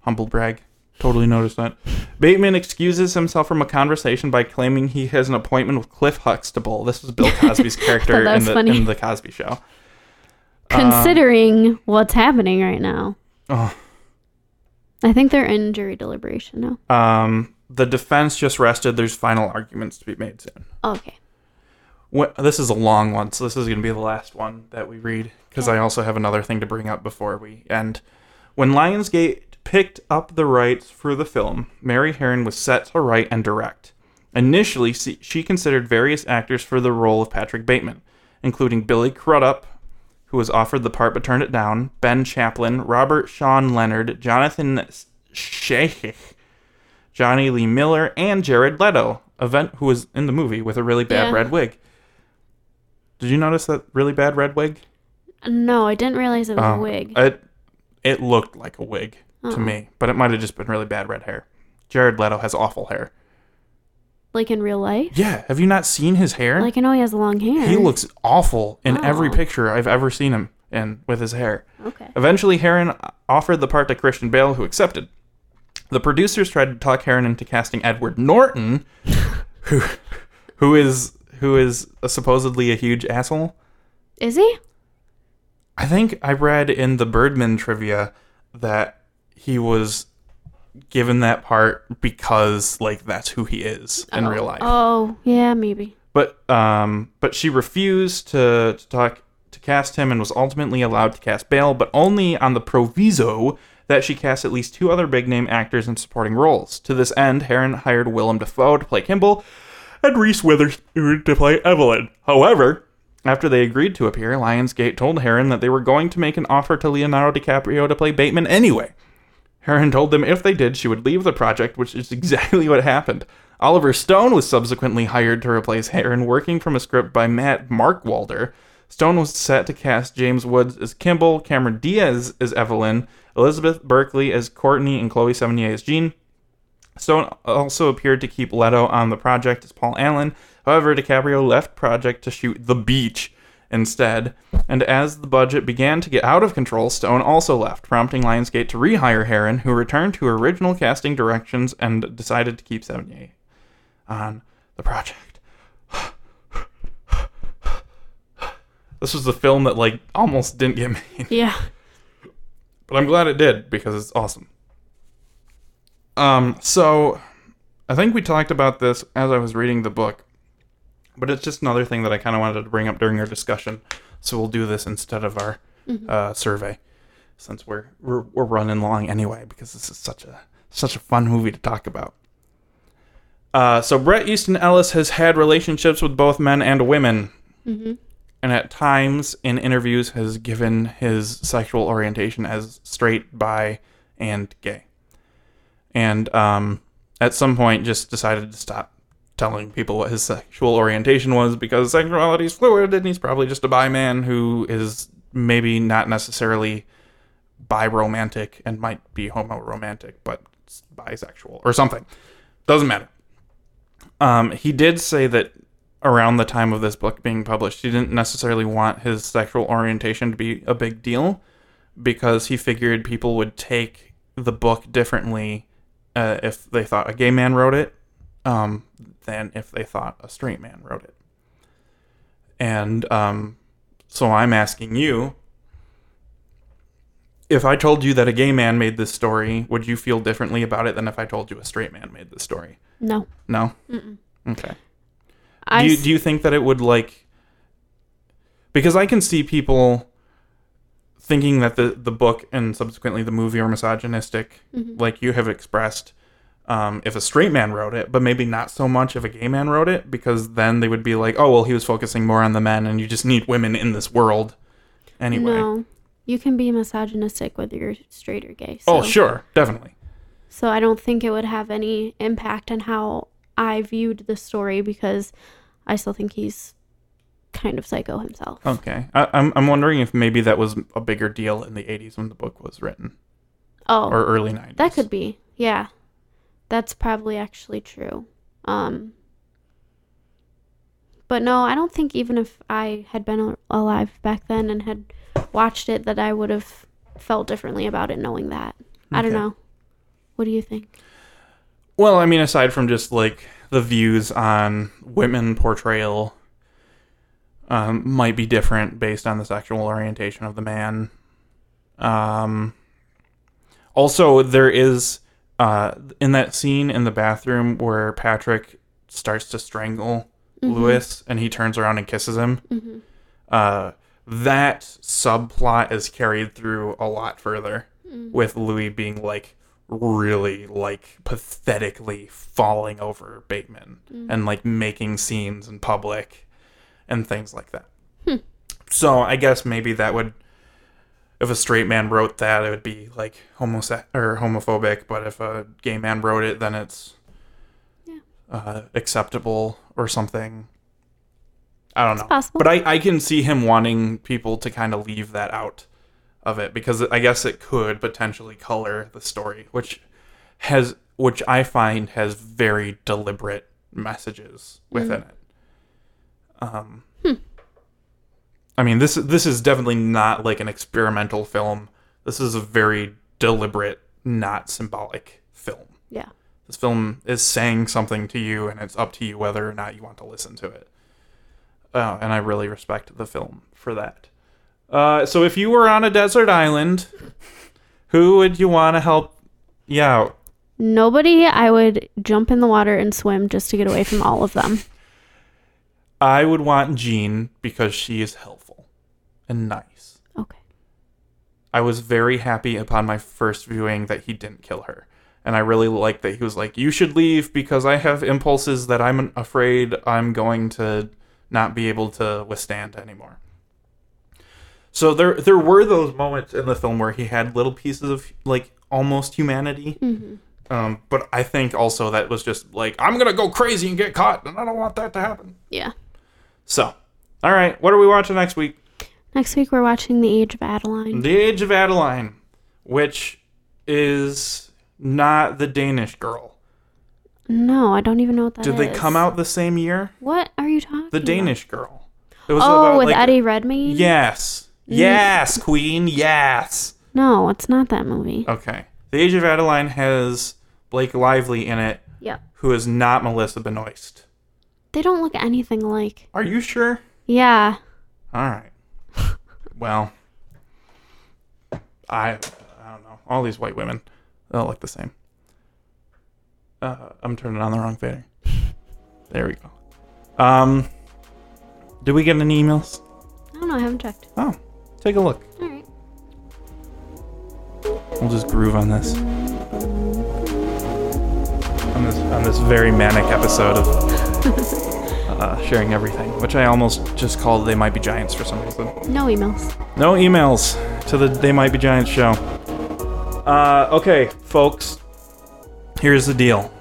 Humble brag. Totally noticed that. Bateman excuses himself from a conversation by claiming he has an appointment with Cliff Huxtable. This was Bill Cosby's character in the, in the Cosby Show. Considering what's happening right now. Oh. I think they're in jury deliberation now. Um, the defense just rested. There's final arguments to be made soon. Okay. What, this is a long one, so this is going to be the last one that we read because I also have another thing to bring up before we end. When Lionsgate picked up the rights for the film, Mary Harron was set to write and direct. Initially, she considered various actors for the role of Patrick Bateman, including Billy Crudup, who was offered the part but turned it down, Ben Chaplin, Robert Sean Leonard, Jonathan Schaech, Jonny Lee Miller, and Jared Leto, event who was in the movie with a really bad Yeah. red wig. Did you notice that really bad red wig? No, I didn't realize it was Oh, a wig. It it looked like a wig to Oh. me, but it might have just been really bad red hair. Jared Leto has awful hair. like in real life? Yeah, have you not seen his hair? Like I know he has long hair. he looks awful in every Oh. picture I've ever seen him in with his hair. Okay. Eventually, Harron offered the part to Christian Bale, who accepted. The producers tried to talk Harron into casting Edward Norton, who who is who is supposedly a huge asshole. Is he? I think I read in the Birdman trivia that he was given that part because like that's who he is in oh. real life. Oh, yeah, maybe. But um but she refused to, to talk to cast him and was ultimately allowed to cast Bale, but only on the proviso that she cast at least two other big name actors in supporting roles. To this end, Harron hired Willem Dafoe to play Kimball and Reese Witherspoon to play Evelyn. However, after they agreed to appear, Lionsgate told Harron that they were going to make an offer to Leonardo DiCaprio to play Bateman anyway. Harron told them if they did, she would leave the project, which is exactly what happened. Oliver Stone was subsequently hired to replace Harron, working from a script by Matt Markwalder. Stone was set to cast James Woods as Kimball, Cameron Diaz as Evelyn, Elizabeth Berkley as Courtney, and Chloe Sevigny as Jean. Stone also appeared to keep Leto on the project as Paul Allen. However, DiCaprio left project to shoot The Beach instead. And as the budget began to get out of control, Stone also left, prompting Lionsgate to rehire Harron, who returned to original casting directions and decided to keep Sevigny on the project. this was the film that like almost didn't get made, Yeah. but I'm glad it did because it's awesome. Um, so I think we talked about this as I was reading the book, but it's just another thing that I kind of wanted to bring up during our discussion. So we'll do this instead of our uh, survey, since we're, we're we're running long anyway because this is such a such a fun movie to talk about. Uh, so Bret Easton Ellis has had relationships with both men and women, and at times in interviews has given his sexual orientation as straight, bi, and gay and um, at some point just decided to stop telling people what his sexual orientation was because sexuality is fluid and he's probably just a bi man who is maybe not necessarily bi romantic and might be homo romantic but bisexual or something. Doesn't matter. Um, he did say that around the time of this book being published he didn't necessarily want his sexual orientation to be a big deal because he figured people would take the book differently uh, if they thought a gay man wrote it um, than if they thought a straight man wrote it. And um, so I'm asking you if I told you that a gay man made this story, would you feel differently about it than if I told you a straight man made this story? No. No? Okay. I do you, do you think that it would like because i can see people thinking that the the book and subsequently the movie are misogynistic Mm-hmm. like you have expressed um, if a straight man wrote it but maybe not so much if a gay man wrote it because then they would be like oh well he was focusing more on the men and you just need women in this world anyway No. You can be misogynistic whether you're straight or gay. So, oh sure definitely So I don't think it would have any impact on how I viewed the story because I still think he's kind of psycho himself. okay I, I'm, I'm wondering if maybe that was a bigger deal in the 80s when the book was written Oh, or early 90s that could be. Yeah. That's probably actually true. Um But no, I don't think even if I had been alive back then and had watched it that I would have felt differently about it knowing that. I don't know. What do you think? Well, I mean, aside from just like the views on women portrayal, um, might be different based on the sexual orientation of the man. Um, also, there is uh, in that scene in the bathroom where Patrick starts to strangle Lewis and he turns around and kisses him. Mhm. Uh, that subplot is carried through a lot further with Louis being like really like pathetically falling over Bateman and like making scenes in public and things like that. So I guess maybe that would if a straight man wrote that it would be like homose- or homophobic, but if a gay man wrote it then it's Yeah. uh, acceptable or something. I don't know. possible. But I, I can see him wanting people to kind of leave that out of it because I guess it could potentially color the story, which has which I find has very deliberate messages within it. Um, I mean this this is definitely not like an experimental film. This is a very deliberate, not symbolic film. yeah. This film is saying something to you, and it's up to you whether or not you want to listen to it. Uh, and I really respect the film for that. Uh, so, if you were on a desert island, who would you want to help you out? Nobody, I would jump in the water and swim just to get away from all of them. I would want Jean because she is helpful and nice. Okay. I was very happy upon my first viewing that he didn't kill her. And I really liked that he was like, You should leave because I have impulses that I'm afraid I'm going to not be able to withstand anymore. So there there were those moments in the film where he had little pieces of like almost humanity. Um, but I think also that was just like, I'm gonna go crazy and get caught, and I don't want that to happen. Yeah. So, All right, what are we watching next week? Next week we're watching The Age of Adaline. The Age of Adaline, which is not the Danish girl. No, I don't even know what that is. Did they come out the same year? What are you talking The about? Danish girl. It was Oh, with like- Eddie Redmayne? Yes. Mm. Yes, Queen. Yes. No, it's not that movie. Okay. The Age of Adaline has Blake Lively in it, Yep. who is not Melissa Benoist. They don't look anything alike. Are you sure? Yeah. All right. Well, I I don't know. All these white women, they all look the same. Uh, I'm turning on the wrong fader. There we go. Um, did we get any emails? I don't know. I haven't checked. Oh, take a look. All right. We'll just groove on this. On this on this very manic episode of uh, sharing everything, which I almost just called "They Might Be Giants" for some reason. No emails. No emails to the They Might Be Giants show. Uh, okay, folks. Here's the deal.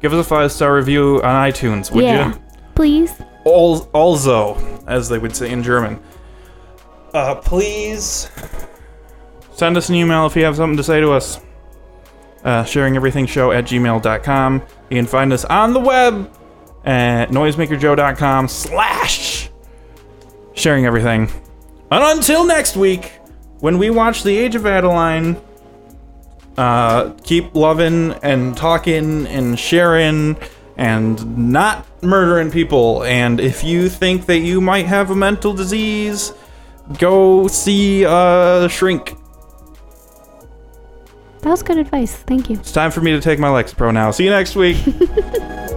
Give us a five star review on iTunes, would yeah. you? Please. Al- Also, as they would say in German. Uh, please send us an email if you have something to say to us. Uh, sharingeverythingshow at gmail.com. You can find us on the web at noisemakerjoe.com slash sharing everything. And until next week, when we watch The Age of Adaline, uh, keep loving and talking and sharing and not murdering people. And if you think that you might have a mental disease, go see a shrink. That was good advice. Thank you. It's time for me to take my Lexapro now. See you next week.